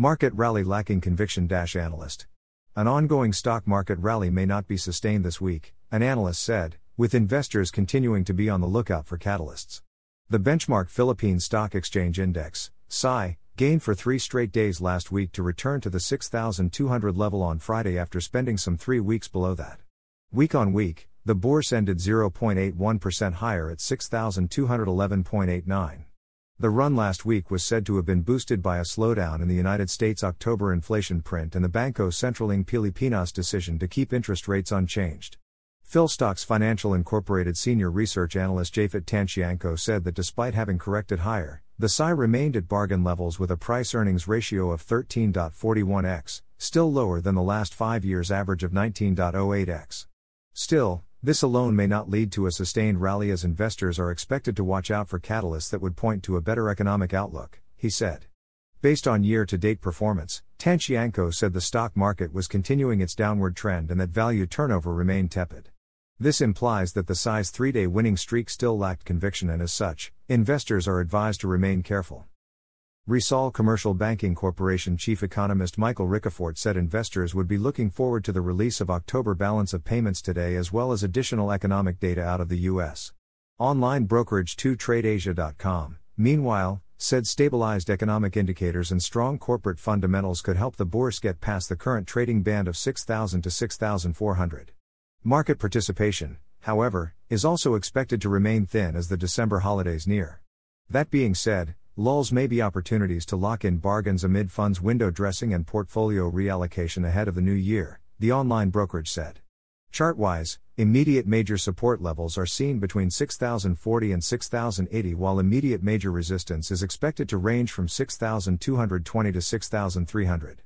Market rally lacking conviction analyst. An ongoing stock market rally may not be sustained this week, an analyst said, with investors continuing to be on the lookout for catalysts. The benchmark Philippine Stock Exchange Index, SI, gained for three straight days last week to return to the 6,200 level on Friday after spending some three weeks below that. Week on week, the bourse ended 0.81% higher at 6,211.89. The run last week was said to have been boosted by a slowdown in the United States October inflation print and the Banco Central ng Pilipinas decision to keep interest rates unchanged. Philstocks Financial Incorporated senior research analyst Japhet Tanciangco said that despite having corrected higher, the SI remained at bargain levels with a price earnings ratio of 13.41x, still lower than the last five years' average of 19.08x. Still, this alone may not lead to a sustained rally as investors are expected to watch out for catalysts that would point to a better economic outlook, he said. Based on year to date performance, Tanciangco said the stock market was continuing its downward trend and that value turnover remained tepid. This implies that the size 3 day winning streak still lacked conviction, and as such, investors are advised to remain careful. Rizal Commercial Banking Corporation chief economist Michael Ricafort said investors would be looking forward to the release of October balance of payments today as well as additional economic data out of the U.S. Online brokerage 2TradeAsia.com, meanwhile, said stabilized economic indicators and strong corporate fundamentals could help the bourse get past the current trading band of 6,000 to 6,400. Market participation, however, is also expected to remain thin as the December holidays near. That being said, lulls may be opportunities to lock in bargains amid funds window dressing and portfolio reallocation ahead of the new year, the online brokerage said. Chartwise, immediate major support levels are seen between 6040 and 6080 while immediate major resistance is expected to range from 6220 to 6300.